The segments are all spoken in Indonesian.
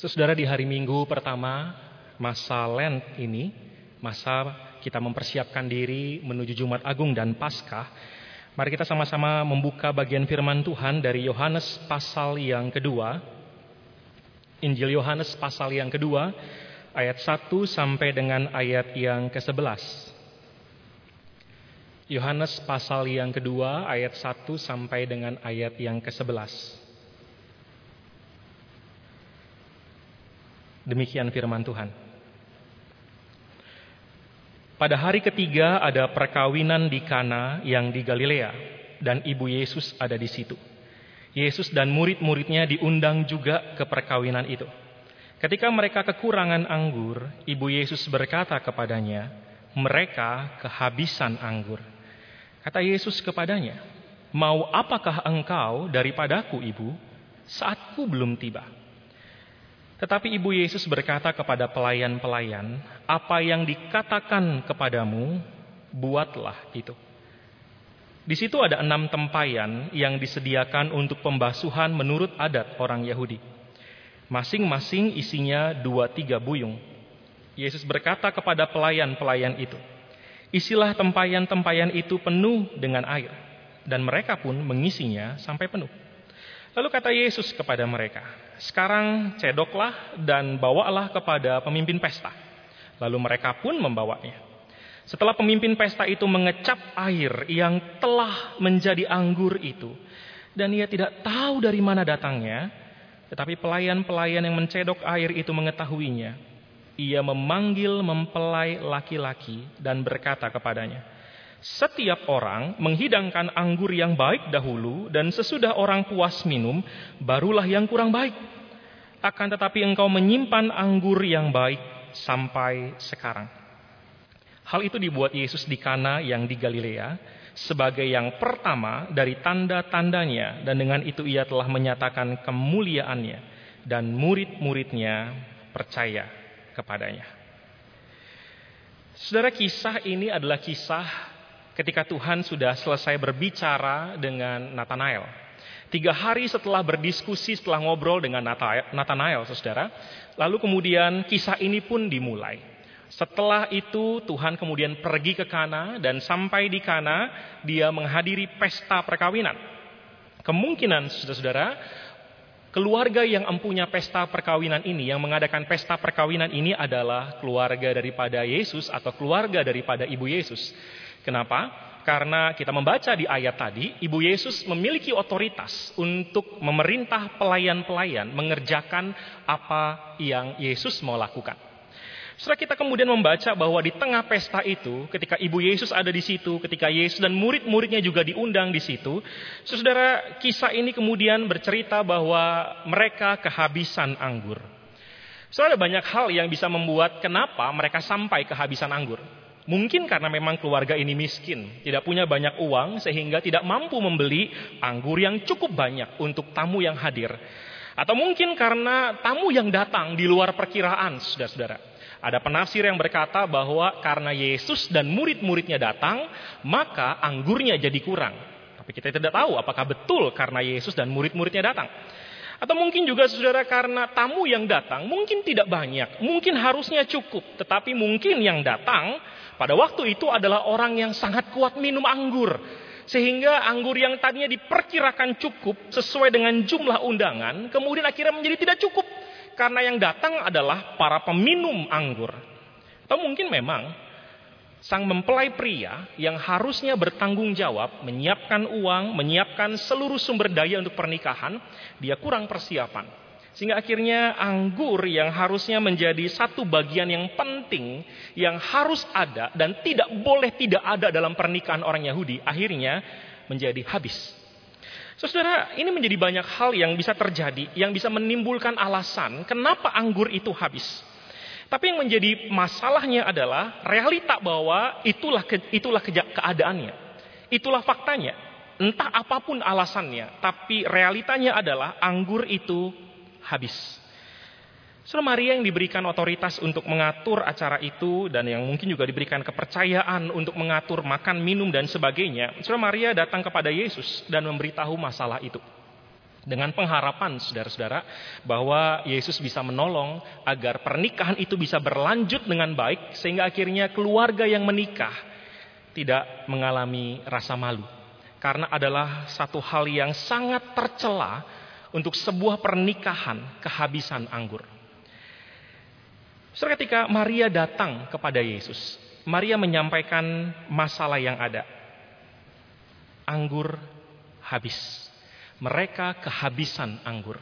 Saudara di hari Minggu pertama masa Lent ini, masa kita mempersiapkan diri menuju Jumat Agung dan Paskah, mari kita sama-sama membuka bagian firman Tuhan dari Yohanes pasal yang kedua. Injil Yohanes pasal yang kedua, ayat 1 sampai dengan ayat yang ke-11. Yohanes pasal yang kedua, ayat 1 sampai dengan ayat yang ke-11. Demikian firman Tuhan. Pada hari ketiga ada perkawinan di Kana yang di Galilea dan ibu Yesus ada di situ. Yesus dan murid-muridnya diundang juga ke perkawinan itu. Ketika mereka kekurangan anggur, ibu Yesus berkata kepadanya, "Mereka kehabisan anggur." Kata Yesus kepadanya, "Mau apakah engkau daripadaku, Ibu? Saatku belum tiba." Tetapi Ibu Yesus berkata kepada pelayan-pelayan, "Apa yang dikatakan kepadamu, buatlah itu." Di situ ada enam tempayan yang disediakan untuk pembasuhan menurut adat orang Yahudi. Masing-masing isinya dua tiga buyung. Yesus berkata kepada pelayan-pelayan itu, "Isilah tempayan-tempayan itu penuh dengan air." Dan mereka pun mengisinya sampai penuh. Lalu kata Yesus kepada mereka, sekarang cedoklah dan bawalah kepada pemimpin pesta. Lalu mereka pun membawanya. Setelah pemimpin pesta itu mengecap air yang telah menjadi anggur itu, dan ia tidak tahu dari mana datangnya, tetapi pelayan-pelayan yang mencedok air itu mengetahuinya. Ia memanggil mempelai laki-laki dan berkata kepadanya, setiap orang menghidangkan anggur yang baik dahulu dan sesudah orang puas minum, barulah yang kurang baik. Akan tetapi engkau menyimpan anggur yang baik sampai sekarang. Hal itu dibuat Yesus di Kana yang di Galilea sebagai yang pertama dari tanda-tandanya dan dengan itu ia telah menyatakan kemuliaannya dan murid-muridnya percaya kepadanya. Saudara kisah ini adalah kisah ketika Tuhan sudah selesai berbicara dengan Nathanael. Tiga hari setelah berdiskusi, setelah ngobrol dengan Nathanael, saudara, lalu kemudian kisah ini pun dimulai. Setelah itu Tuhan kemudian pergi ke Kana dan sampai di Kana dia menghadiri pesta perkawinan. Kemungkinan saudara-saudara keluarga yang empunya pesta perkawinan ini yang mengadakan pesta perkawinan ini adalah keluarga daripada Yesus atau keluarga daripada ibu Yesus. Kenapa? Karena kita membaca di ayat tadi, Ibu Yesus memiliki otoritas untuk memerintah pelayan-pelayan mengerjakan apa yang Yesus mau lakukan. Setelah kita kemudian membaca bahwa di tengah pesta itu, ketika Ibu Yesus ada di situ, ketika Yesus dan murid-muridnya juga diundang di situ, saudara kisah ini kemudian bercerita bahwa mereka kehabisan anggur. Saudara banyak hal yang bisa membuat kenapa mereka sampai kehabisan anggur. Mungkin karena memang keluarga ini miskin, tidak punya banyak uang sehingga tidak mampu membeli anggur yang cukup banyak untuk tamu yang hadir. Atau mungkin karena tamu yang datang di luar perkiraan, saudara-saudara. Ada penafsir yang berkata bahwa karena Yesus dan murid-muridnya datang, maka anggurnya jadi kurang. Tapi kita tidak tahu apakah betul karena Yesus dan murid-muridnya datang. Atau mungkin juga saudara karena tamu yang datang mungkin tidak banyak, mungkin harusnya cukup, tetapi mungkin yang datang pada waktu itu adalah orang yang sangat kuat minum anggur. Sehingga anggur yang tadinya diperkirakan cukup sesuai dengan jumlah undangan, kemudian akhirnya menjadi tidak cukup. Karena yang datang adalah para peminum anggur. Atau mungkin memang sang mempelai pria yang harusnya bertanggung jawab, menyiapkan uang, menyiapkan seluruh sumber daya untuk pernikahan, dia kurang persiapan. Sehingga akhirnya anggur yang harusnya menjadi satu bagian yang penting, yang harus ada dan tidak boleh tidak ada dalam pernikahan orang Yahudi, akhirnya menjadi habis. Saudara, ini menjadi banyak hal yang bisa terjadi, yang bisa menimbulkan alasan kenapa anggur itu habis. Tapi yang menjadi masalahnya adalah realita bahwa itulah ke, itulah keadaannya. Itulah faktanya. Entah apa pun alasannya, tapi realitanya adalah anggur itu habis. Saudara Maria yang diberikan otoritas untuk mengatur acara itu dan yang mungkin juga diberikan kepercayaan untuk mengatur makan, minum dan sebagainya. Saudara Maria datang kepada Yesus dan memberitahu masalah itu. Dengan pengharapan saudara-saudara bahwa Yesus bisa menolong agar pernikahan itu bisa berlanjut dengan baik sehingga akhirnya keluarga yang menikah tidak mengalami rasa malu. Karena adalah satu hal yang sangat tercela untuk sebuah pernikahan kehabisan anggur. Saudara ketika Maria datang kepada Yesus, Maria menyampaikan masalah yang ada. Anggur habis mereka kehabisan anggur.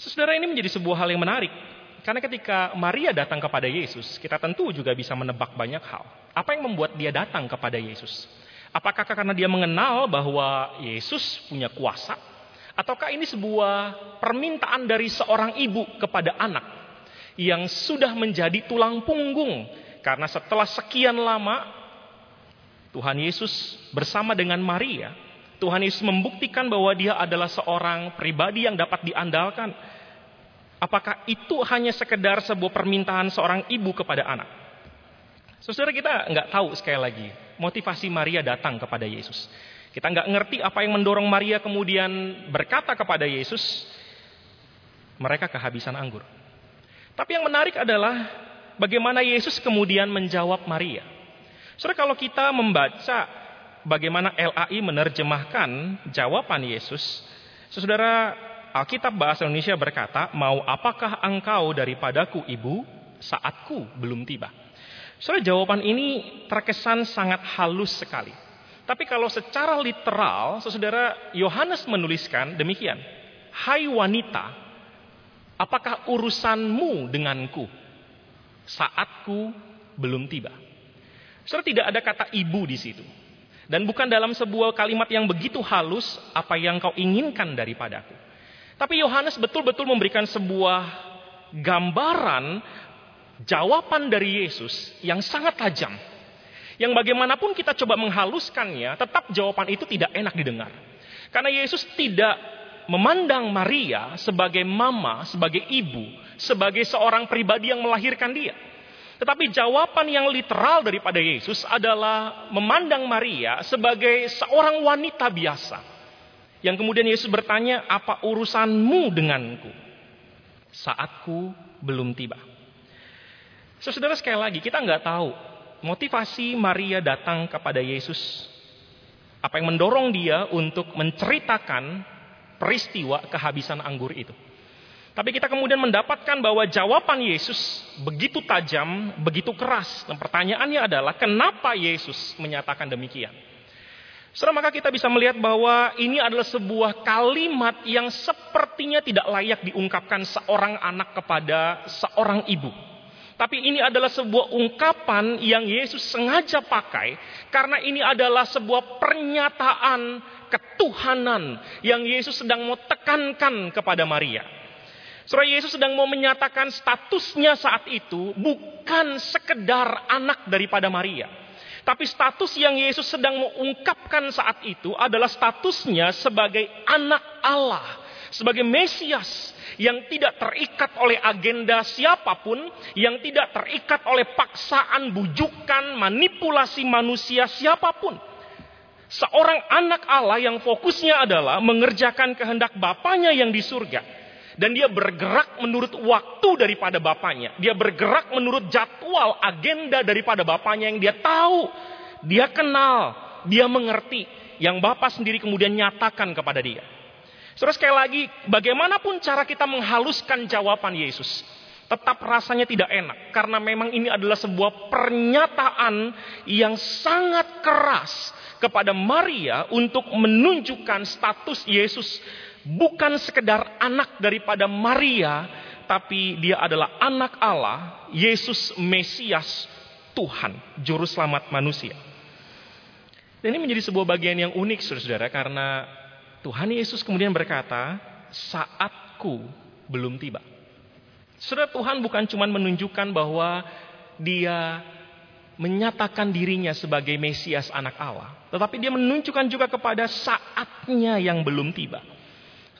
Saudara ini menjadi sebuah hal yang menarik. Karena ketika Maria datang kepada Yesus, kita tentu juga bisa menebak banyak hal. Apa yang membuat dia datang kepada Yesus? Apakah karena dia mengenal bahwa Yesus punya kuasa? Ataukah ini sebuah permintaan dari seorang ibu kepada anak yang sudah menjadi tulang punggung? Karena setelah sekian lama Tuhan Yesus bersama dengan Maria Tuhan Yesus membuktikan bahwa dia adalah seorang pribadi yang dapat diandalkan. Apakah itu hanya sekedar sebuah permintaan seorang ibu kepada anak? Saudara kita nggak tahu sekali lagi motivasi Maria datang kepada Yesus. Kita nggak ngerti apa yang mendorong Maria kemudian berkata kepada Yesus, mereka kehabisan anggur. Tapi yang menarik adalah bagaimana Yesus kemudian menjawab Maria. Saudara kalau kita membaca bagaimana LAI menerjemahkan jawaban Yesus. Saudara, Alkitab bahasa Indonesia berkata, "Mau apakah engkau daripadaku, Ibu, saatku belum tiba." Saudara, jawaban ini terkesan sangat halus sekali. Tapi kalau secara literal, saudara Yohanes menuliskan demikian, "Hai wanita, apakah urusanmu denganku? Saatku belum tiba." Saudara tidak ada kata ibu di situ. Dan bukan dalam sebuah kalimat yang begitu halus apa yang kau inginkan daripadaku. Tapi Yohanes betul-betul memberikan sebuah gambaran jawaban dari Yesus yang sangat tajam. Yang bagaimanapun kita coba menghaluskannya, tetap jawaban itu tidak enak didengar. Karena Yesus tidak memandang Maria sebagai mama, sebagai ibu, sebagai seorang pribadi yang melahirkan dia. Tetapi jawaban yang literal daripada Yesus adalah memandang Maria sebagai seorang wanita biasa. Yang kemudian Yesus bertanya, apa urusanmu denganku? Saatku belum tiba. Saudara sekali lagi, kita nggak tahu motivasi Maria datang kepada Yesus. Apa yang mendorong dia untuk menceritakan peristiwa kehabisan anggur itu. Tapi kita kemudian mendapatkan bahwa jawaban Yesus begitu tajam, begitu keras. Dan pertanyaannya adalah kenapa Yesus menyatakan demikian? Setelah maka kita bisa melihat bahwa ini adalah sebuah kalimat yang sepertinya tidak layak diungkapkan seorang anak kepada seorang ibu. Tapi ini adalah sebuah ungkapan yang Yesus sengaja pakai karena ini adalah sebuah pernyataan ketuhanan yang Yesus sedang mau tekankan kepada Maria. Saudara Yesus sedang mau menyatakan statusnya saat itu bukan sekedar anak daripada Maria. Tapi status yang Yesus sedang mau ungkapkan saat itu adalah statusnya sebagai anak Allah. Sebagai Mesias yang tidak terikat oleh agenda siapa pun. Yang tidak terikat oleh paksaan, bujukan, manipulasi manusia siapa pun. Seorang anak Allah yang fokusnya adalah mengerjakan kehendak Bapaknya yang di surga dan dia bergerak menurut waktu daripada bapaknya. Dia bergerak menurut jadwal, agenda daripada bapaknya yang dia tahu. Dia kenal, dia mengerti. Yang bapak sendiri kemudian nyatakan kepada dia. Saudara sekali lagi, bagaimanapun cara kita menghaluskan jawaban Yesus, tetap rasanya tidak enak. Karena memang ini adalah sebuah pernyataan yang sangat keras kepada Maria untuk menunjukkan status Yesus bukan sekedar anak daripada Maria, tapi dia adalah anak Allah, Yesus Mesias, Tuhan, Juru Selamat manusia. Dan ini menjadi sebuah bagian yang unik, saudara-saudara, karena Tuhan Yesus kemudian berkata, saatku belum tiba. Saudara Tuhan bukan cuma menunjukkan bahwa dia menyatakan dirinya sebagai Mesias anak Allah. Tetapi dia menunjukkan juga kepada saatnya yang belum tiba.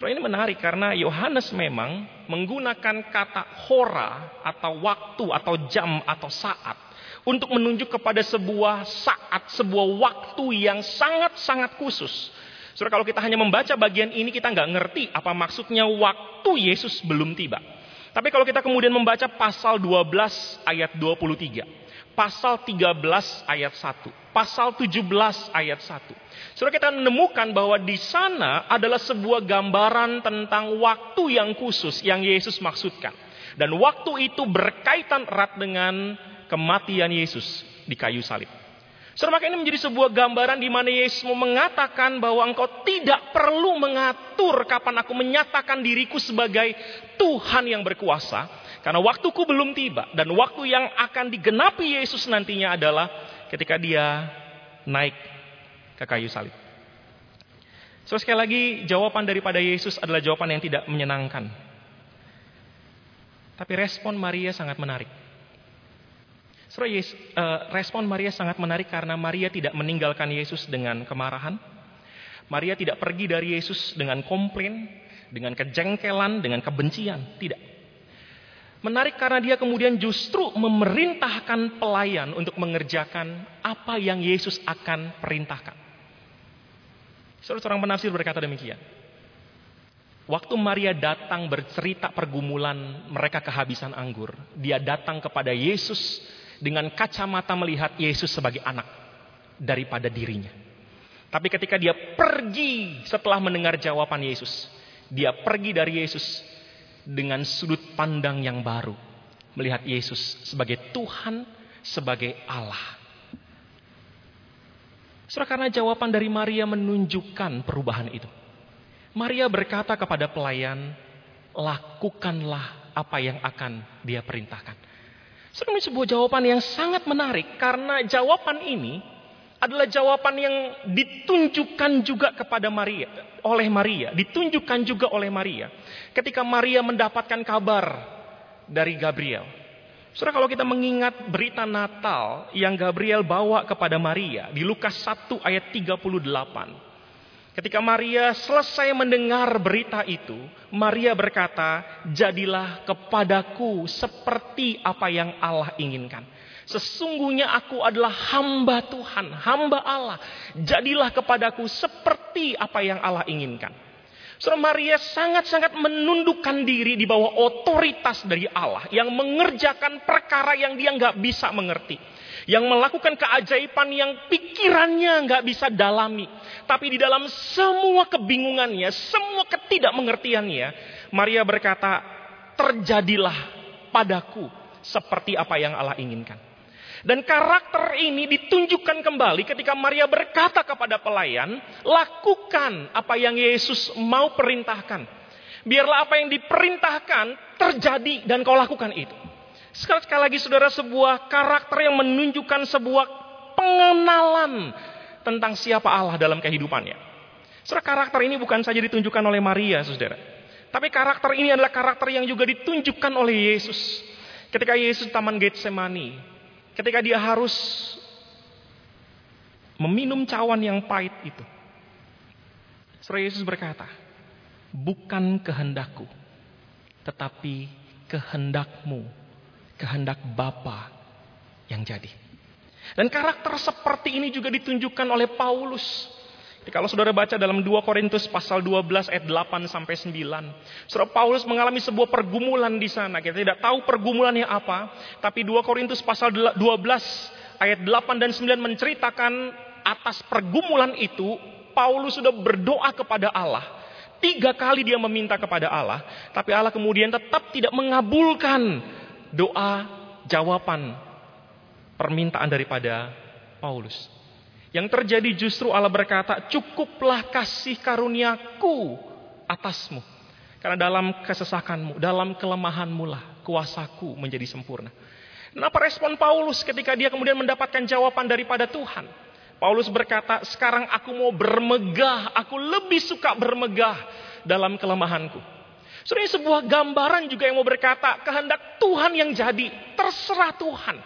Ini menarik karena Yohanes memang menggunakan kata hora atau waktu atau jam atau saat untuk menunjuk kepada sebuah saat, sebuah waktu yang sangat-sangat khusus. Saudara kalau kita hanya membaca bagian ini kita nggak ngerti apa maksudnya waktu Yesus belum tiba. Tapi kalau kita kemudian membaca pasal 12 ayat 23, pasal 13 ayat 1, pasal 17 ayat 1. Saudara kita menemukan bahwa di sana adalah sebuah gambaran tentang waktu yang khusus yang Yesus maksudkan. Dan waktu itu berkaitan erat dengan kematian Yesus di kayu salib. Saudara, maka ini menjadi sebuah gambaran di mana Yesus mau mengatakan bahwa engkau tidak perlu mengatur kapan aku menyatakan diriku sebagai Tuhan yang berkuasa. Karena waktuku belum tiba. Dan waktu yang akan digenapi Yesus nantinya adalah ketika dia naik ke kayu salib. So sekali lagi jawaban daripada Yesus adalah jawaban yang tidak menyenangkan. Tapi respon Maria sangat menarik. Saudara, Yesus, uh, respon Maria sangat menarik karena Maria tidak meninggalkan Yesus dengan kemarahan. Maria tidak pergi dari Yesus dengan komplain, dengan kejengkelan, dengan kebencian. Tidak. Menarik karena dia kemudian justru memerintahkan pelayan untuk mengerjakan apa yang Yesus akan perintahkan. Seorang penafsir berkata demikian. Waktu Maria datang bercerita pergumulan mereka kehabisan anggur, dia datang kepada Yesus dengan kacamata melihat Yesus sebagai anak daripada dirinya. Tapi ketika dia pergi setelah mendengar jawaban Yesus, dia pergi dari Yesus dengan sudut pandang yang baru, melihat Yesus sebagai Tuhan, sebagai Allah. Saudara, karena jawaban dari Maria menunjukkan perubahan itu. Maria berkata kepada pelayan, lakukanlah apa yang akan dia perintahkan. Sebenarnya sebuah jawaban yang sangat menarik karena jawaban ini adalah jawaban yang ditunjukkan juga kepada Maria oleh Maria, ditunjukkan juga oleh Maria ketika Maria mendapatkan kabar dari Gabriel. Saudara kalau kita mengingat berita Natal yang Gabriel bawa kepada Maria di Lukas 1 ayat 38. Ketika Maria selesai mendengar berita itu, Maria berkata, "Jadilah kepadaku seperti apa yang Allah inginkan." Sesungguhnya aku adalah hamba Tuhan, hamba Allah. Jadilah kepadaku seperti apa yang Allah inginkan. Saudara Maria sangat-sangat menundukkan diri di bawah otoritas dari Allah yang mengerjakan perkara yang dia nggak bisa mengerti yang melakukan keajaiban yang pikirannya nggak bisa dalami. Tapi di dalam semua kebingungannya, semua ketidakmengertiannya, Maria berkata, terjadilah padaku seperti apa yang Allah inginkan. Dan karakter ini ditunjukkan kembali ketika Maria berkata kepada pelayan, lakukan apa yang Yesus mau perintahkan. Biarlah apa yang diperintahkan terjadi dan kau lakukan itu. Sekali, lagi saudara sebuah karakter yang menunjukkan sebuah pengenalan tentang siapa Allah dalam kehidupannya. Saudara karakter ini bukan saja ditunjukkan oleh Maria saudara. Tapi karakter ini adalah karakter yang juga ditunjukkan oleh Yesus. Ketika Yesus taman Getsemani. Ketika dia harus meminum cawan yang pahit itu. Saudara Yesus berkata, bukan kehendakku, tetapi kehendakmu kehendak Bapa yang jadi. Dan karakter seperti ini juga ditunjukkan oleh Paulus. Jadi kalau saudara baca dalam 2 Korintus pasal 12 ayat 8 sampai 9. Saudara Paulus mengalami sebuah pergumulan di sana. Kita tidak tahu pergumulannya apa. Tapi 2 Korintus pasal 12 ayat 8 dan 9 menceritakan atas pergumulan itu. Paulus sudah berdoa kepada Allah. Tiga kali dia meminta kepada Allah. Tapi Allah kemudian tetap tidak mengabulkan doa jawaban permintaan daripada Paulus. Yang terjadi justru Allah berkata, cukuplah kasih karuniaku atasmu. Karena dalam kesesakanmu, dalam kelemahanmu lah kuasaku menjadi sempurna. Dan apa respon Paulus ketika dia kemudian mendapatkan jawaban daripada Tuhan? Paulus berkata, sekarang aku mau bermegah, aku lebih suka bermegah dalam kelemahanku. Sudah sebuah gambaran juga yang mau berkata, kehendak Tuhan yang jadi, terserah Tuhan.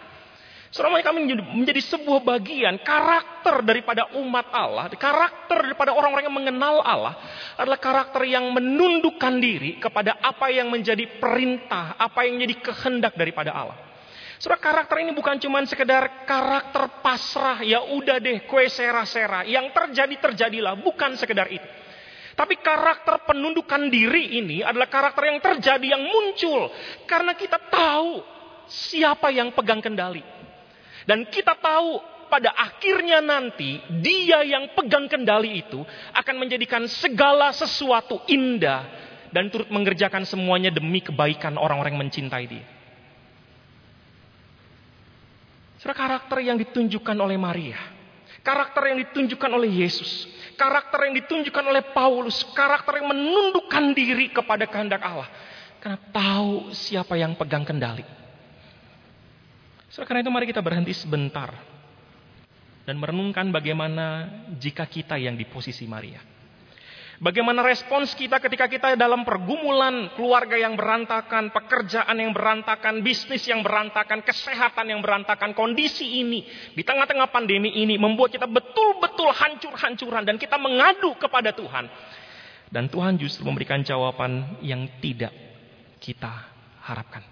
Selama kami menjadi sebuah bagian karakter daripada umat Allah, karakter daripada orang-orang yang mengenal Allah adalah karakter yang menundukkan diri kepada apa yang menjadi perintah, apa yang menjadi kehendak daripada Allah. Saudara karakter ini bukan cuma sekedar karakter pasrah, ya udah deh kue sera-sera. Yang terjadi terjadilah, bukan sekedar itu. Tapi karakter penundukan diri ini adalah karakter yang terjadi yang muncul karena kita tahu siapa yang pegang kendali. Dan kita tahu pada akhirnya nanti dia yang pegang kendali itu akan menjadikan segala sesuatu indah dan turut mengerjakan semuanya demi kebaikan orang-orang yang mencintai dia. Saudara karakter yang ditunjukkan oleh Maria, karakter yang ditunjukkan oleh Yesus, karakter yang ditunjukkan oleh Paulus, karakter yang menundukkan diri kepada kehendak Allah. Karena tahu siapa yang pegang kendali. Saudara, karena itu mari kita berhenti sebentar dan merenungkan bagaimana jika kita yang di posisi Maria. Bagaimana respons kita ketika kita dalam pergumulan keluarga yang berantakan, pekerjaan yang berantakan, bisnis yang berantakan, kesehatan yang berantakan, kondisi ini di tengah-tengah pandemi ini membuat kita betul-betul hancur-hancuran dan kita mengadu kepada Tuhan. Dan Tuhan justru memberikan jawaban yang tidak kita harapkan.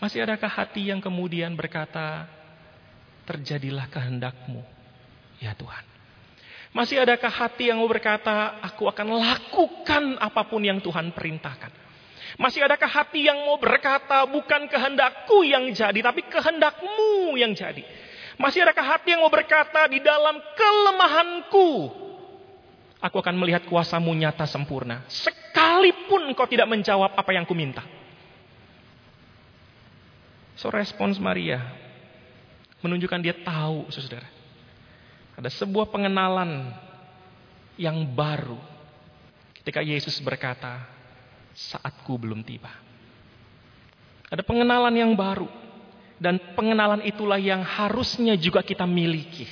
Masih adakah hati yang kemudian berkata, terjadilah kehendakmu, ya Tuhan. Masih adakah hati yang mau berkata, aku akan lakukan apa pun yang Tuhan perintahkan. Masih adakah hati yang mau berkata, bukan kehendakku yang jadi, tapi kehendakmu yang jadi. Masih adakah hati yang mau berkata, di dalam kelemahanku, aku akan melihat kuasamu nyata sempurna. Sekalipun kau tidak menjawab apa yang kuminta. So respons Maria menunjukkan dia tahu, saudara. Ada sebuah pengenalan yang baru ketika Yesus berkata, "Saatku belum tiba." Ada pengenalan yang baru dan pengenalan itulah yang harusnya juga kita miliki.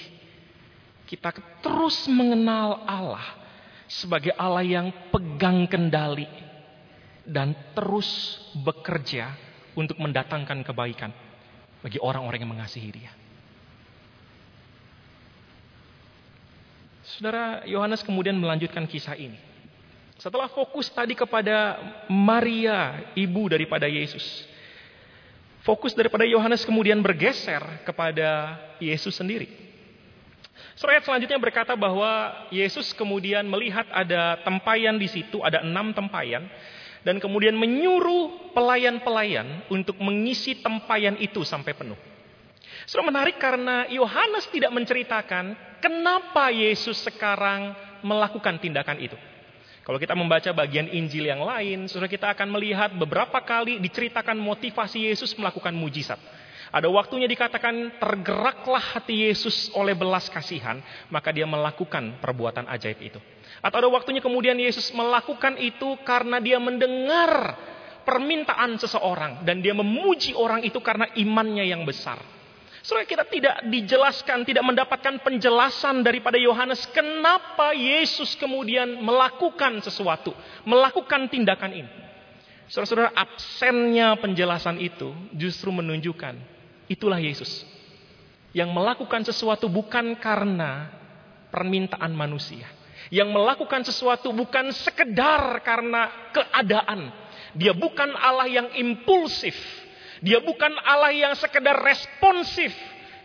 Kita terus mengenal Allah sebagai Allah yang pegang kendali dan terus bekerja untuk mendatangkan kebaikan bagi orang-orang yang mengasihi Dia. Saudara Yohanes kemudian melanjutkan kisah ini. Setelah fokus tadi kepada Maria, ibu daripada Yesus. Fokus daripada Yohanes kemudian bergeser kepada Yesus sendiri. Surat selanjutnya berkata bahwa Yesus kemudian melihat ada tempayan di situ, ada enam tempayan. Dan kemudian menyuruh pelayan-pelayan untuk mengisi tempayan itu sampai penuh. Sudah menarik karena Yohanes tidak menceritakan Kenapa Yesus sekarang melakukan tindakan itu? Kalau kita membaca bagian Injil yang lain, saudara kita akan melihat beberapa kali diceritakan motivasi Yesus melakukan mujizat. Ada waktunya dikatakan tergeraklah hati Yesus oleh belas kasihan, maka dia melakukan perbuatan ajaib itu. Atau ada waktunya kemudian Yesus melakukan itu karena dia mendengar permintaan seseorang dan dia memuji orang itu karena imannya yang besar. Saudara kita tidak dijelaskan, tidak mendapatkan penjelasan daripada Yohanes kenapa Yesus kemudian melakukan sesuatu, melakukan tindakan ini. Saudara-saudara, absennya penjelasan itu justru menunjukkan itulah Yesus yang melakukan sesuatu bukan karena permintaan manusia, yang melakukan sesuatu bukan sekedar karena keadaan. Dia bukan Allah yang impulsif, dia bukan Allah yang sekedar responsif,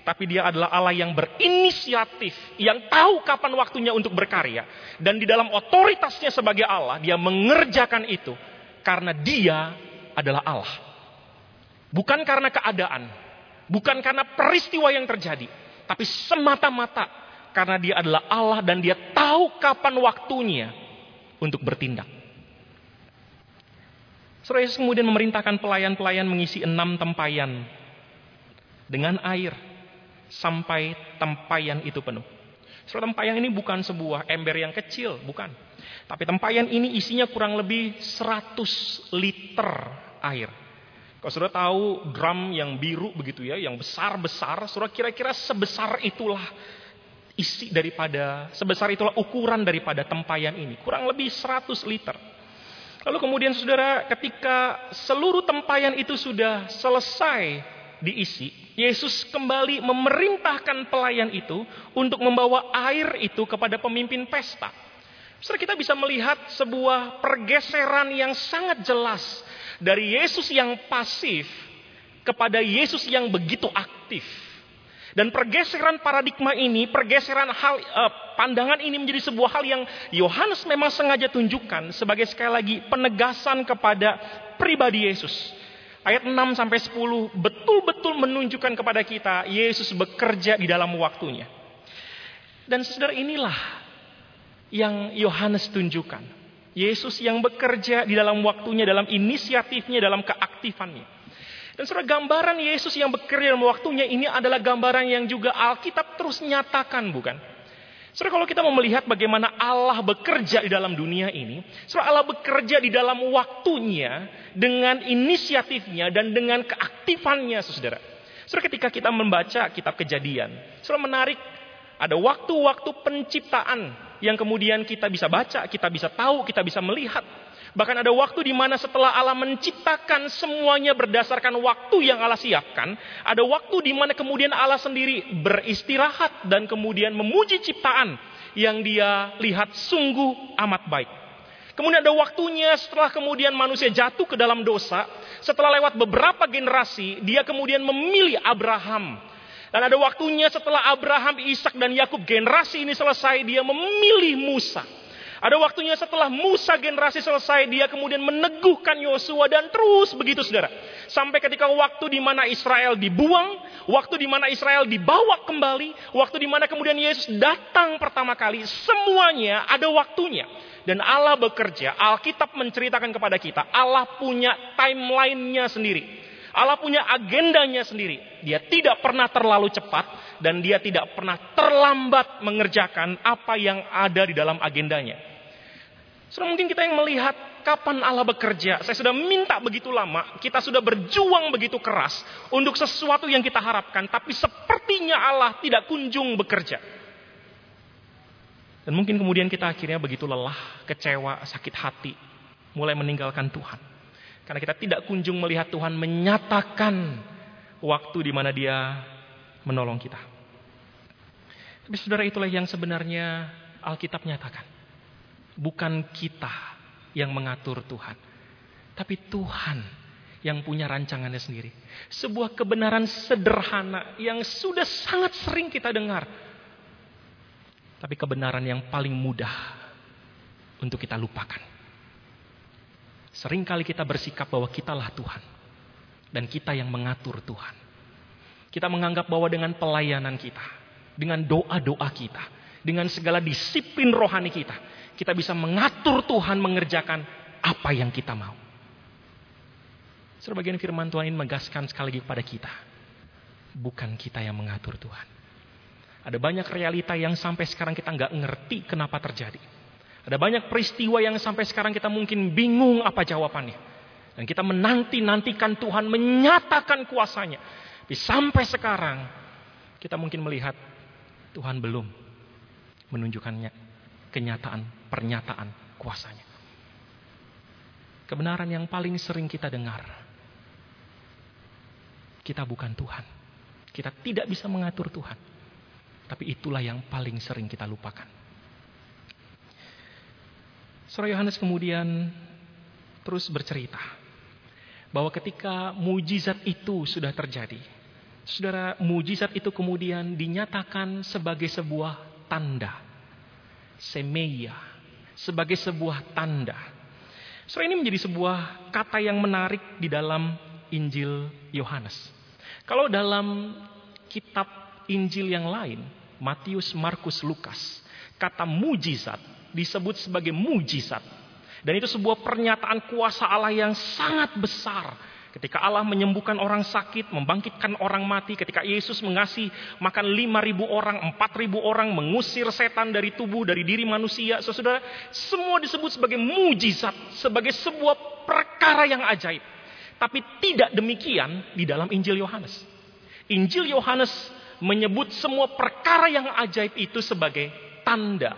tapi dia adalah Allah yang berinisiatif, yang tahu kapan waktunya untuk berkarya. Dan di dalam otoritasnya sebagai Allah, dia mengerjakan itu karena dia adalah Allah. Bukan karena keadaan, bukan karena peristiwa yang terjadi, tapi semata-mata karena dia adalah Allah dan dia tahu kapan waktunya untuk bertindak. Surah Yesus kemudian memerintahkan pelayan-pelayan mengisi enam tempayan dengan air sampai tempayan itu penuh. Surah tempayan ini bukan sebuah ember yang kecil, bukan. Tapi tempayan ini isinya kurang lebih 100 liter air. Kalau sudah tahu drum yang biru begitu ya, yang besar-besar, sudah kira-kira sebesar itulah isi daripada, sebesar itulah ukuran daripada tempayan ini. Kurang lebih 100 liter. Lalu kemudian saudara ketika seluruh tempayan itu sudah selesai diisi, Yesus kembali memerintahkan pelayan itu untuk membawa air itu kepada pemimpin pesta. Saudara kita bisa melihat sebuah pergeseran yang sangat jelas Dari Yesus yang pasif kepada Yesus yang begitu aktif. Dan pergeseran paradigma ini, pergeseran hal uh, pandangan ini menjadi sebuah hal yang Yohanes memang sengaja tunjukkan sebagai sekali lagi penegasan kepada pribadi Yesus. Ayat 6 sampai 10 betul-betul menunjukkan kepada kita Yesus bekerja di dalam waktunya. Dan saudara inilah yang Yohanes tunjukkan. Yesus yang bekerja di dalam waktunya, dalam inisiatifnya, dalam keaktifannya. Dan saudara gambaran Yesus yang bekerja dalam waktunya ini adalah gambaran yang juga Alkitab terus nyatakan bukan? Saudara kalau kita mau melihat bagaimana Allah bekerja di dalam dunia ini, saudara Allah bekerja di dalam waktunya dengan inisiatifnya dan dengan keaktifannya saudara. Saudara ketika kita membaca kitab kejadian, saudara menarik ada waktu-waktu penciptaan yang kemudian kita bisa baca, kita bisa tahu, kita bisa melihat. Bahkan ada waktu di mana setelah Allah menciptakan semuanya berdasarkan waktu yang Allah siapkan, ada waktu di mana kemudian Allah sendiri beristirahat dan kemudian memuji ciptaan yang dia lihat sungguh amat baik. Kemudian ada waktunya setelah kemudian manusia jatuh ke dalam dosa, setelah lewat beberapa generasi, dia kemudian memilih Abraham. Dan ada waktunya setelah Abraham, Ishak dan Yakub generasi ini selesai, dia memilih Musa. Ada waktunya setelah Musa generasi selesai, dia kemudian meneguhkan Yosua dan terus begitu saudara. Sampai ketika waktu di mana Israel dibuang, waktu di mana Israel dibawa kembali, waktu di mana kemudian Yesus datang pertama kali, semuanya ada waktunya. Dan Allah bekerja, Alkitab menceritakan kepada kita, Allah punya timelinenya sendiri. Allah punya agendanya sendiri. Dia tidak pernah terlalu cepat dan dia tidak pernah terlambat mengerjakan apa yang ada di dalam agendanya. Sudah mungkin kita yang melihat kapan Allah bekerja. Saya sudah minta begitu lama, kita sudah berjuang begitu keras untuk sesuatu yang kita harapkan, tapi sepertinya Allah tidak kunjung bekerja. Dan mungkin kemudian kita akhirnya begitu lelah, kecewa, sakit hati, mulai meninggalkan Tuhan. Karena kita tidak kunjung melihat Tuhan menyatakan waktu di mana Dia menolong kita. Tapi saudara itulah yang sebenarnya Alkitab nyatakan. Bukan kita yang mengatur Tuhan. Tapi Tuhan yang punya rancangannya sendiri. Sebuah kebenaran sederhana yang sudah sangat sering kita dengar. Tapi kebenaran yang paling mudah untuk kita lupakan. Seringkali kita bersikap bahwa kitalah Tuhan. Dan kita yang mengatur Tuhan. Kita menganggap bahwa dengan pelayanan kita. Dengan doa-doa kita. Dengan segala disiplin rohani kita kita bisa mengatur Tuhan mengerjakan apa yang kita mau. Sebagian firman Tuhan ini menegaskan sekali lagi kepada kita. Bukan kita yang mengatur Tuhan. Ada banyak realita yang sampai sekarang kita nggak ngerti kenapa terjadi. Ada banyak peristiwa yang sampai sekarang kita mungkin bingung apa jawabannya. Dan kita menanti-nantikan Tuhan menyatakan kuasanya. Tapi sampai sekarang kita mungkin melihat Tuhan belum menunjukkannya kenyataan, pernyataan kuasanya. Kebenaran yang paling sering kita dengar. Kita bukan Tuhan. Kita tidak bisa mengatur Tuhan. Tapi itulah yang paling sering kita lupakan. Surah Yohanes kemudian terus bercerita bahwa ketika mujizat itu sudah terjadi, saudara, mujizat itu kemudian dinyatakan sebagai sebuah tanda semeia sebagai sebuah tanda. So ini menjadi sebuah kata yang menarik di dalam Injil Yohanes. Kalau dalam kitab Injil yang lain, Matius, Markus, Lukas, kata mujizat disebut sebagai mujizat. Dan itu sebuah pernyataan kuasa Allah yang sangat besar Ketika Allah menyembuhkan orang sakit, membangkitkan orang mati, ketika Yesus mengasih makan 5.000 orang, 4.000 orang, mengusir setan dari tubuh, dari diri manusia, saudara, semua disebut sebagai mujizat, sebagai sebuah perkara yang ajaib. Tapi tidak demikian di dalam Injil Yohanes. Injil Yohanes menyebut semua perkara yang ajaib itu sebagai tanda.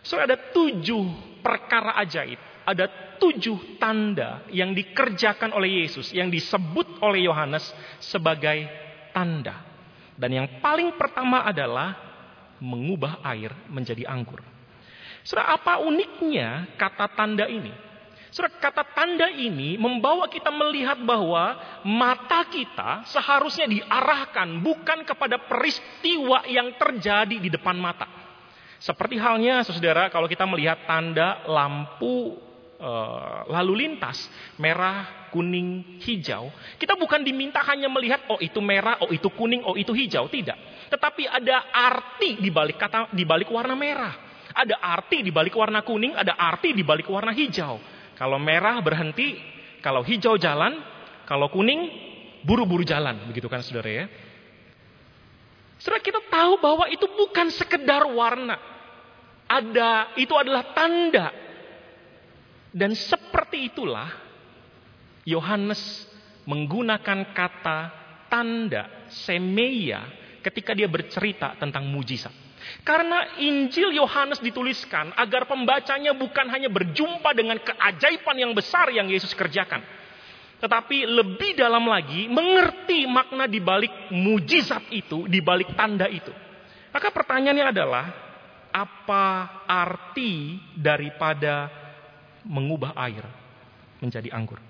So ada tujuh perkara ajaib ada tujuh tanda yang dikerjakan oleh Yesus, yang disebut oleh Yohanes sebagai tanda. Dan yang paling pertama adalah mengubah air menjadi anggur. Saudara, apa uniknya kata tanda ini? Surat kata tanda ini membawa kita melihat bahwa mata kita seharusnya diarahkan bukan kepada peristiwa yang terjadi di depan mata. Seperti halnya saudara kalau kita melihat tanda lampu e, lalu lintas merah, kuning, hijau, kita bukan diminta hanya melihat oh itu merah, oh itu kuning, oh itu hijau, tidak. Tetapi ada arti di balik kata di balik warna merah. Ada arti di balik warna kuning, ada arti di balik warna hijau. Kalau merah berhenti, kalau hijau jalan, kalau kuning buru-buru jalan, begitu kan saudara ya. Saudara kita tahu bahwa itu bukan sekedar warna. Ada, itu adalah tanda. Dan seperti itulah Yohanes menggunakan kata tanda semeia ketika dia bercerita tentang mujizat. Karena Injil Yohanes dituliskan agar pembacanya bukan hanya berjumpa dengan keajaiban yang besar yang Yesus kerjakan. Tetapi lebih dalam lagi mengerti makna di balik mujizat itu, di balik tanda itu. Maka pertanyaannya adalah, apa arti daripada mengubah air menjadi anggur?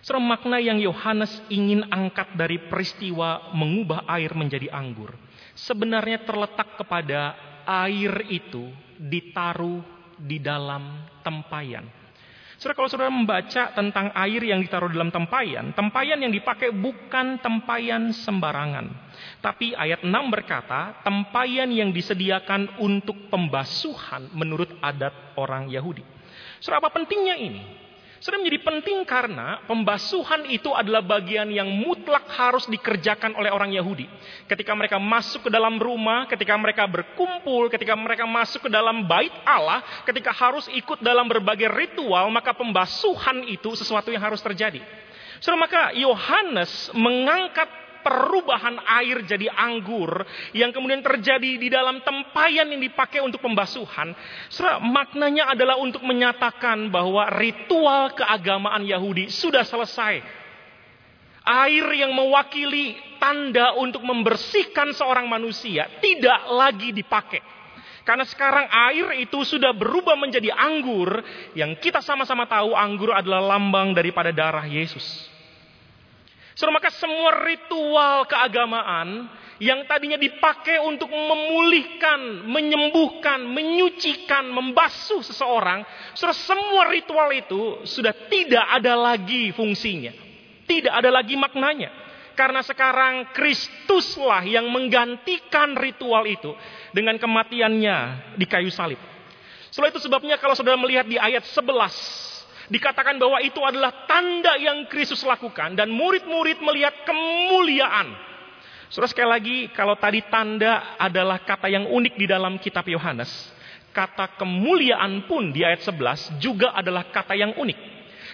Serta makna yang Yohanes ingin angkat dari peristiwa mengubah air menjadi anggur sebenarnya terletak kepada air itu ditaruh di dalam tempayan. Saudara kalau saudara membaca tentang air yang ditaruh dalam tempayan, tempayan yang dipakai bukan tempayan sembarangan. Tapi ayat 6 berkata, tempayan yang disediakan untuk pembasuhan menurut adat orang Yahudi. Saudara apa pentingnya ini? Sudah menjadi penting karena pembasuhan itu adalah bagian yang mutlak harus dikerjakan oleh orang Yahudi. Ketika mereka masuk ke dalam rumah, ketika mereka berkumpul, ketika mereka masuk ke dalam bait Allah, ketika harus ikut dalam berbagai ritual, maka pembasuhan itu sesuatu yang harus terjadi. Sudah maka Yohanes mengangkat perubahan air jadi anggur yang kemudian terjadi di dalam tempayan yang dipakai untuk pembasuhan. Saudara, maknanya adalah untuk menyatakan bahwa ritual keagamaan Yahudi sudah selesai. Air yang mewakili tanda untuk membersihkan seorang manusia tidak lagi dipakai. Karena sekarang air itu sudah berubah menjadi anggur yang kita sama-sama tahu anggur adalah lambang daripada darah Yesus. Saudara, maka semua ritual keagamaan yang tadinya dipakai untuk memulihkan, menyembuhkan, menyucikan, membasuh seseorang, saudara, semua ritual itu sudah tidak ada lagi fungsinya. Tidak ada lagi maknanya. Karena sekarang Kristuslah yang menggantikan ritual itu dengan kematiannya di kayu salib. Setelah itu sebabnya kalau saudara melihat di ayat 11 dikatakan bahwa itu adalah tanda yang Kristus lakukan dan murid-murid melihat kemuliaan. Saudara sekali lagi, kalau tadi tanda adalah kata yang unik di dalam kitab Yohanes, kata kemuliaan pun di ayat 11 juga adalah kata yang unik.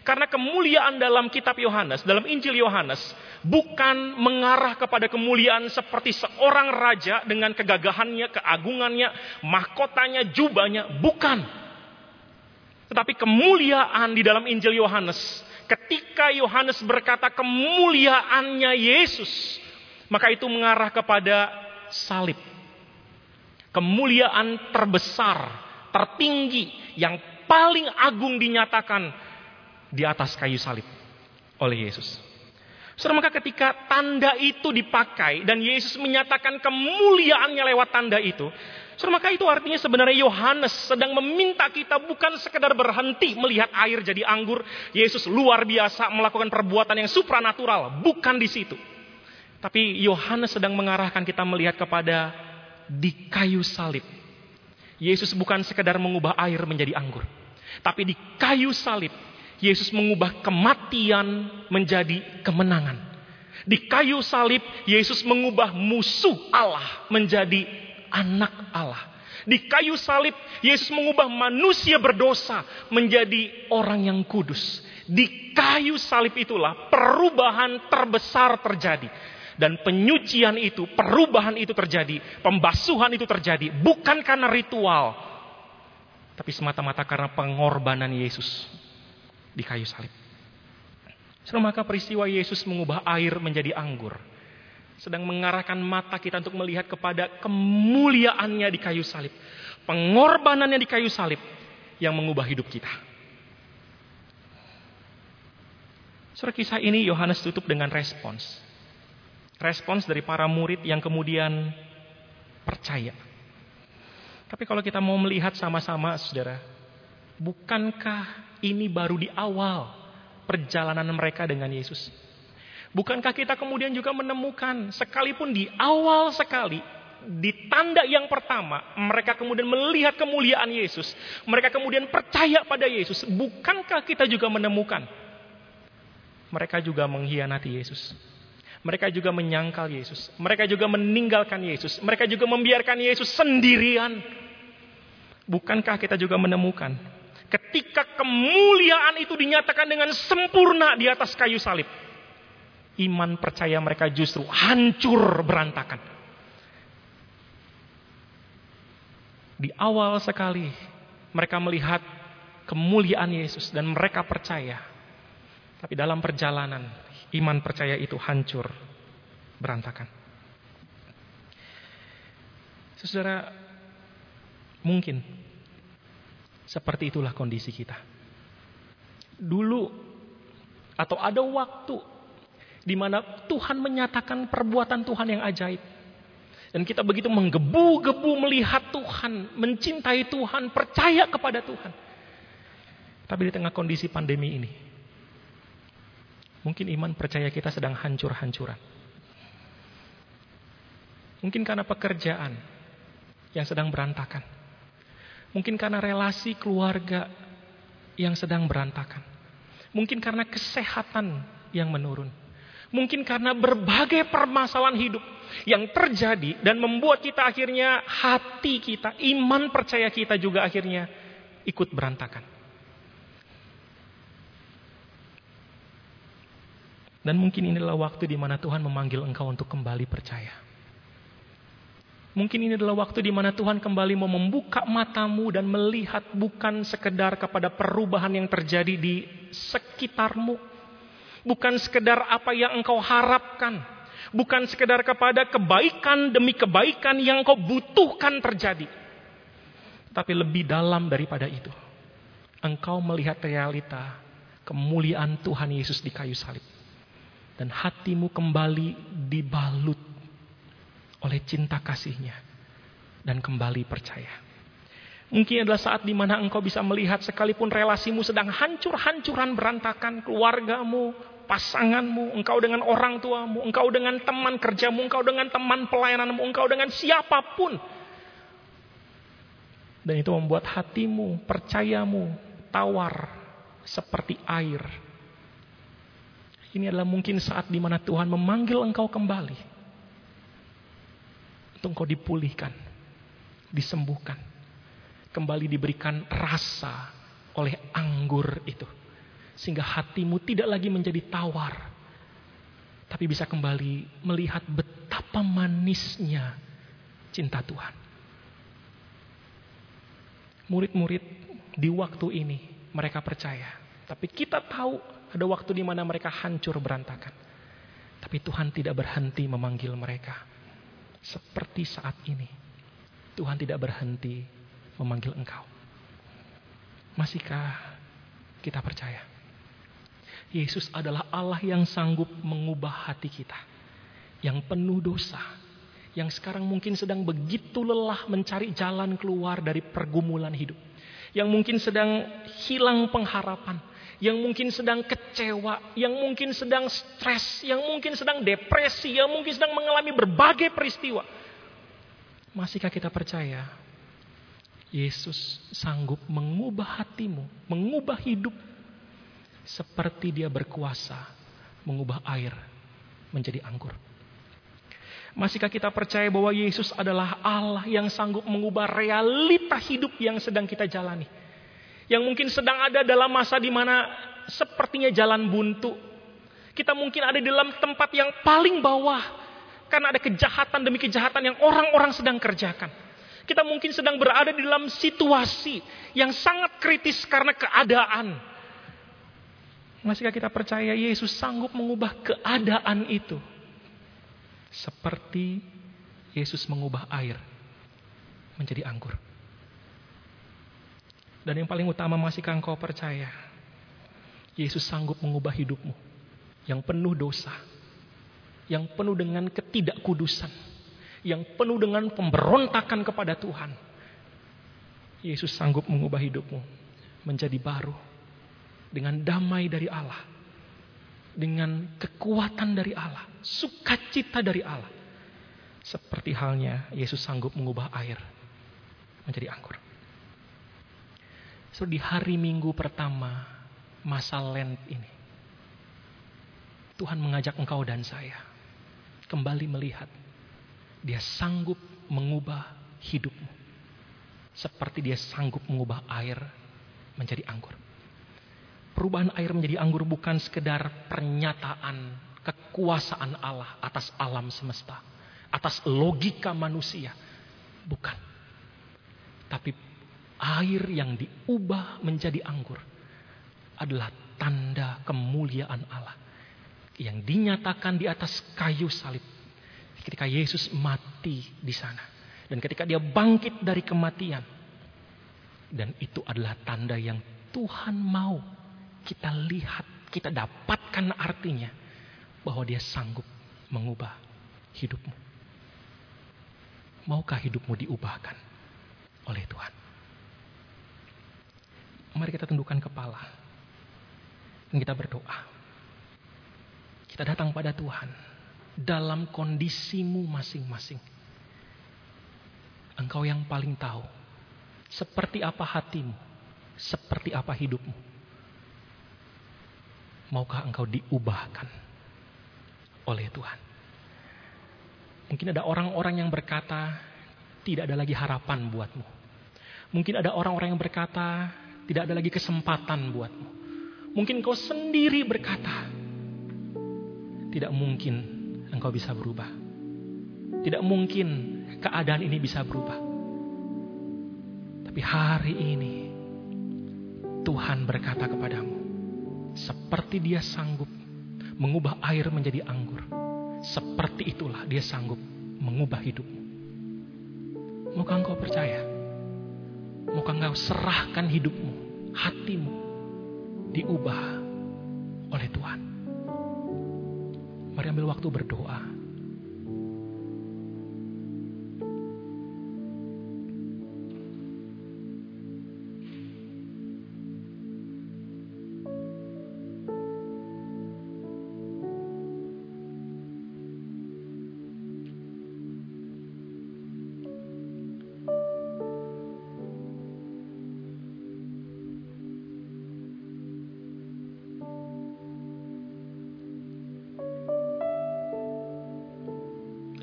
Karena kemuliaan dalam kitab Yohanes, dalam Injil Yohanes, bukan mengarah kepada kemuliaan seperti seorang raja dengan kegagahannya, keagungannya, mahkotanya, jubahnya, bukan. Tetapi kemuliaan di dalam Injil Yohanes, ketika Yohanes berkata kemuliaannya Yesus, maka itu mengarah kepada salib. Kemuliaan terbesar, tertinggi, yang paling agung dinyatakan di atas kayu salib oleh Yesus. Saudara maka ketika tanda itu dipakai dan Yesus menyatakan kemuliaannya lewat tanda itu, Saudara, maka itu artinya sebenarnya Yohanes sedang meminta kita bukan sekedar berhenti melihat air jadi anggur. Yesus luar biasa melakukan perbuatan yang supranatural. Bukan di situ. Tapi Yohanes sedang mengarahkan kita melihat kepada di kayu salib. Yesus bukan sekedar mengubah air menjadi anggur. Tapi di kayu salib, Yesus mengubah kematian menjadi kemenangan. Di kayu salib, Yesus mengubah musuh Allah menjadi anak Allah. Di kayu salib, Yesus mengubah manusia berdosa menjadi orang yang kudus. Di kayu salib itulah perubahan terbesar terjadi. Dan penyucian itu, perubahan itu terjadi, pembasuhan itu terjadi, bukan karena ritual, tapi semata-mata karena pengorbanan Yesus di kayu salib. Setelah maka peristiwa Yesus mengubah air menjadi anggur sedang mengarahkan mata kita untuk melihat kepada kemuliaannya di kayu salib. Pengorbanannya di kayu salib yang mengubah hidup kita. Surah kisah ini Yohanes tutup dengan respons. Respons dari para murid yang kemudian percaya. Tapi kalau kita mau melihat sama-sama, saudara, bukankah ini baru di awal perjalanan mereka dengan Yesus? Bukankah kita kemudian juga menemukan, sekalipun di awal sekali, di tanda yang pertama, mereka kemudian melihat kemuliaan Yesus, mereka kemudian percaya pada Yesus. Bukankah kita juga menemukan mereka juga mengkhianati Yesus. Mereka juga menyangkal Yesus. Mereka juga meninggalkan Yesus. Mereka juga membiarkan Yesus sendirian. Bukankah kita juga menemukan ketika kemuliaan itu dinyatakan dengan sempurna di atas kayu salib, iman percaya mereka justru hancur berantakan. Di awal sekali mereka melihat kemuliaan Yesus dan mereka percaya tapi dalam perjalanan, iman percaya itu hancur, berantakan. Saudara, mungkin seperti itulah kondisi kita. Dulu atau ada waktu di mana Tuhan menyatakan perbuatan Tuhan yang ajaib. Dan kita begitu menggebu-gebu melihat Tuhan, mencintai Tuhan, percaya kepada Tuhan. Tapi di tengah kondisi pandemi ini, Mungkin iman percaya kita sedang hancur-hancuran. Mungkin karena pekerjaan yang sedang berantakan. Mungkin karena relasi keluarga yang sedang berantakan. Mungkin karena kesehatan yang menurun. Mungkin karena berbagai permasalahan hidup yang terjadi dan membuat kita akhirnya hati kita, iman percaya kita juga akhirnya ikut berantakan. Dan mungkin inilah waktu di mana Tuhan memanggil engkau untuk kembali percaya. Mungkin ini adalah waktu di mana Tuhan kembali mau membuka matamu dan melihat bukan sekedar kepada perubahan yang terjadi di sekitarmu. Bukan sekedar apa yang engkau harapkan. Bukan sekedar kepada kebaikan demi kebaikan yang engkau butuhkan terjadi. Tapi lebih dalam daripada itu. Engkau melihat realita kemuliaan Tuhan Yesus di kayu salib dan hatimu kembali dibalut oleh cinta kasihnya dan kembali percaya. Mungkin adalah saat di mana engkau bisa melihat sekalipun relasimu sedang hancur-hancuran berantakan, keluargamu, pasanganmu, engkau dengan orang tuamu, engkau dengan teman kerjamu, engkau dengan teman pelayananmu, engkau dengan siapa pun. Dan itu membuat hatimu, percayamu, tawar seperti air ini adalah mungkin saat di mana Tuhan memanggil engkau kembali. Untuk engkau dipulihkan, disembuhkan. Kembali diberikan rasa oleh anggur itu. Sehingga hatimu tidak lagi menjadi tawar. Tapi bisa kembali melihat betapa manisnya cinta Tuhan. Murid-murid di waktu ini mereka percaya. Tapi kita tahu ada waktu di mana mereka hancur berantakan. Tapi Tuhan tidak berhenti memanggil mereka. Seperti saat ini. Tuhan tidak berhenti memanggil engkau. Masihkah kita percaya? Yesus adalah Allah yang sanggup mengubah hati kita. Yang penuh dosa. Yang sekarang mungkin sedang begitu lelah mencari jalan keluar dari pergumulan hidup. Yang mungkin sedang hilang pengharapan yang mungkin sedang kecewa, yang mungkin sedang stres, yang mungkin sedang depresi, yang mungkin sedang mengalami berbagai peristiwa. Masihkah kita percaya Yesus sanggup mengubah hatimu, mengubah hidup seperti dia berkuasa mengubah air menjadi anggur? Masihkah kita percaya bahwa Yesus adalah Allah yang sanggup mengubah realita hidup yang sedang kita jalani? Yang mungkin sedang ada dalam masa di mana sepertinya jalan buntu. Kita mungkin ada di dalam tempat yang paling bawah. Karena ada kejahatan demi kejahatan yang orang-orang sedang kerjakan. Kita mungkin sedang berada di dalam situasi yang sangat kritis karena keadaan. Masihkah kita percaya Yesus sanggup mengubah keadaan itu? Seperti Yesus mengubah air menjadi anggur. Dan yang paling utama masihkah engkau percaya? Yesus sanggup mengubah hidupmu. yang penuh dosa, yang penuh dengan ketidakkudusan, yang penuh dengan pemberontakan kepada Tuhan. Yesus sanggup mengubah hidupmu menjadi baru dengan damai dari Allah, dengan kekuatan dari Allah, sukacita dari Allah. Seperti halnya Yesus sanggup mengubah air menjadi anggur. So di hari Minggu pertama masa Lent ini, Tuhan mengajak engkau dan saya kembali melihat dia sanggup mengubah hidupmu. Seperti dia sanggup mengubah air menjadi anggur. Perubahan air menjadi anggur bukan sekedar pernyataan kekuasaan Allah atas alam semesta, atas logika manusia. Bukan. Tapi air yang diubah menjadi anggur adalah tanda kemuliaan Allah yang dinyatakan di atas kayu salib ketika Yesus mati di sana dan ketika dia bangkit dari kematian dan itu adalah tanda yang Tuhan mau kita lihat kita dapatkan artinya bahwa dia sanggup mengubah hidupmu maukah hidupmu diubahkan oleh Tuhan mari kita tundukkan kepala dan kita berdoa kita datang pada Tuhan dalam kondisimu masing-masing. Engkau yang paling tahu seperti apa hatimu, seperti apa hidupmu. Maukah engkau diubahkan oleh Tuhan? Mungkin ada orang-orang yang berkata, tidak ada lagi harapan buatmu. Mungkin ada orang-orang yang berkata, tidak ada lagi kesempatan buatmu. Mungkin kau sendiri berkata, tidak mungkin engkau bisa berubah. Tidak mungkin keadaan ini bisa berubah. Tapi hari ini Tuhan berkata kepadamu, seperti Dia sanggup mengubah air menjadi anggur, seperti itulah Dia sanggup mengubah hidupmu. Maukah engkau percaya? Maukah engkau serahkan hidupmu, hatimu diubah oleh Tuhan? Mari ambil waktu berdoa.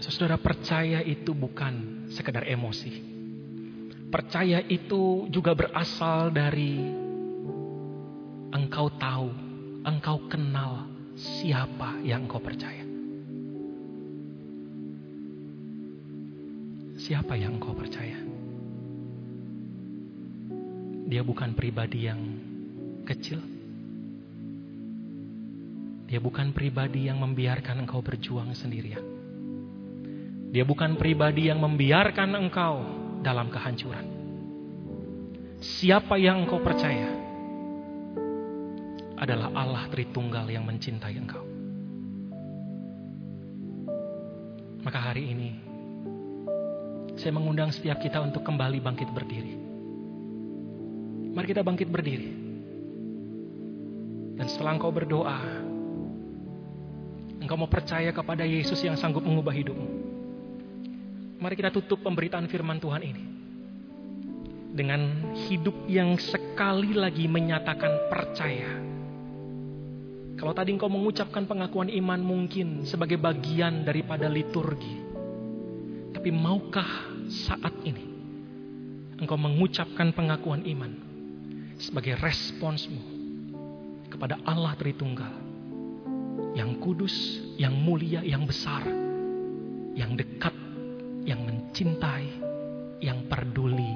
Saudara percaya itu bukan sekedar emosi. Percaya itu juga berasal dari engkau tahu, engkau kenal siapa yang engkau percaya. Siapa yang engkau percaya? Dia bukan pribadi yang kecil. Dia bukan pribadi yang membiarkan engkau berjuang sendirian. Dia bukan pribadi yang membiarkan engkau dalam kehancuran. Siapa yang engkau percaya adalah Allah Tritunggal yang mencintai engkau. Maka hari ini saya mengundang setiap kita untuk kembali bangkit berdiri. Mari kita bangkit berdiri. Dan setelah engkau berdoa, engkau mau percaya kepada Yesus yang sanggup mengubah hidupmu. Mari kita tutup pemberitaan firman Tuhan ini. Dengan hidup yang sekali lagi menyatakan percaya. Kalau tadi engkau mengucapkan pengakuan iman mungkin sebagai bagian daripada liturgi. Tapi maukah saat ini engkau mengucapkan pengakuan iman sebagai responsmu kepada Allah Tritunggal yang kudus, yang mulia, yang besar, yang dekat yang mencintai, yang peduli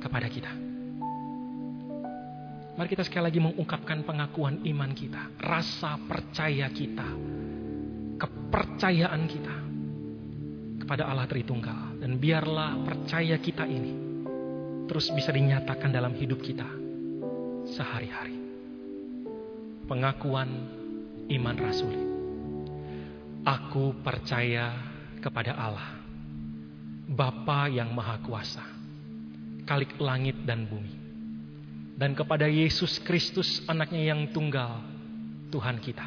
kepada kita. Mari kita sekali lagi mengungkapkan pengakuan iman kita, rasa percaya kita, kepercayaan kita kepada Allah Tritunggal. Dan biarlah percaya kita ini terus bisa dinyatakan dalam hidup kita sehari-hari. Pengakuan iman rasuli. Aku percaya kepada Allah, Bapa yang Maha Kuasa, Kalik langit dan bumi, dan kepada Yesus Kristus anaknya yang tunggal, Tuhan kita,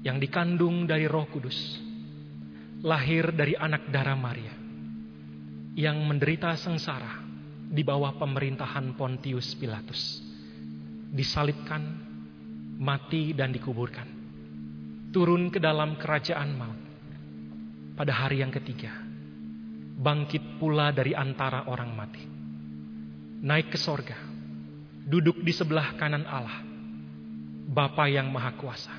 yang dikandung dari roh kudus, lahir dari anak darah Maria, yang menderita sengsara di bawah pemerintahan Pontius Pilatus, disalibkan, mati dan dikuburkan, turun ke dalam kerajaan maut. Pada hari yang ketiga, bangkit pula dari antara orang mati, naik ke sorga, duduk di sebelah kanan Allah, Bapa yang Maha Kuasa.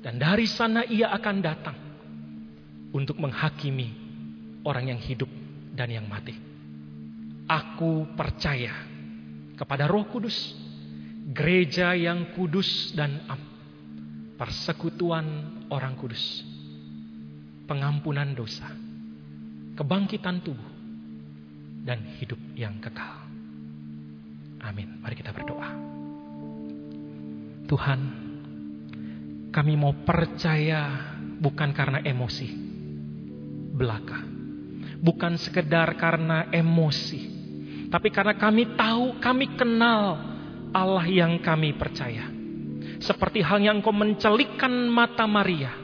Dan dari sana ia akan datang untuk menghakimi orang yang hidup dan yang mati. Aku percaya kepada Roh Kudus, gereja yang kudus dan am, persekutuan orang kudus, pengampunan dosa, kebangkitan tubuh, dan hidup yang kekal. Amin. Mari kita berdoa. Tuhan, kami mau percaya bukan karena emosi belaka, bukan sekedar karena emosi, tapi karena kami tahu, kami kenal Allah yang kami percaya. Seperti halnya engkau mencelikkan mata Maria.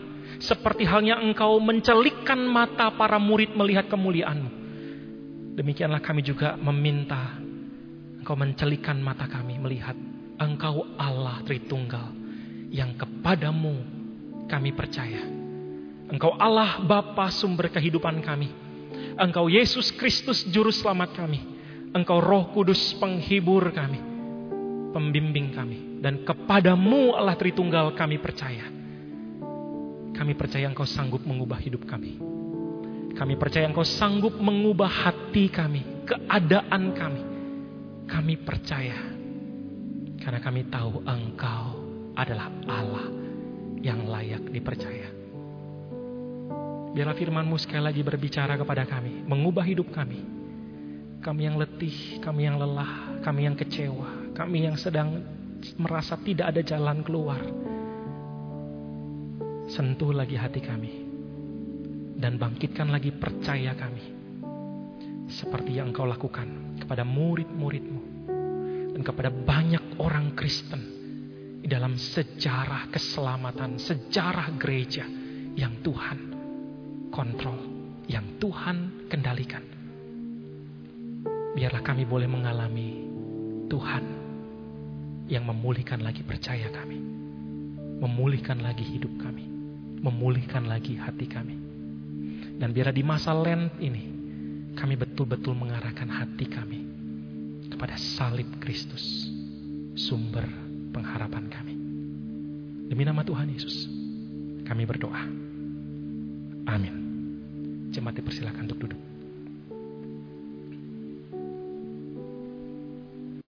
Seperti halnya engkau mencelikkan mata para murid melihat kemuliaanmu. Demikianlah kami juga meminta engkau mencelikkan mata kami melihat engkau Allah Tritunggal yang kepadamu kami percaya. Engkau Allah Bapa sumber kehidupan kami. Engkau Yesus Kristus juru selamat kami. Engkau Roh Kudus penghibur kami pembimbing kami. Dan kepadamu Allah Tritunggal kami percaya. Kami percaya engkau sanggup mengubah hidup kami. Kami percaya engkau sanggup mengubah hati kami, keadaan kami. Kami percaya. Karena kami tahu engkau adalah Allah yang layak dipercaya. Biarlah firmanmu sekali lagi berbicara kepada kami, mengubah hidup kami. Kami yang letih, kami yang lelah, kami yang kecewa, kami yang sedang merasa tidak ada jalan keluar. Sentuh lagi hati kami. Dan bangkitkan lagi percaya kami. Seperti yang engkau lakukan kepada murid-muridmu. Dan kepada banyak orang Kristen. Di dalam sejarah keselamatan, sejarah gereja yang Tuhan kontrol. Yang Tuhan kendalikan. Biarlah kami boleh mengalami Tuhan yang memulihkan lagi percaya kami, memulihkan lagi hidup kami, memulihkan lagi hati kami. Dan biar di masa Lent ini, kami betul-betul mengarahkan hati kami kepada salib Kristus, sumber pengharapan kami. Demi nama Tuhan Yesus, kami berdoa. Amin. Jemaat dipersilakan untuk duduk.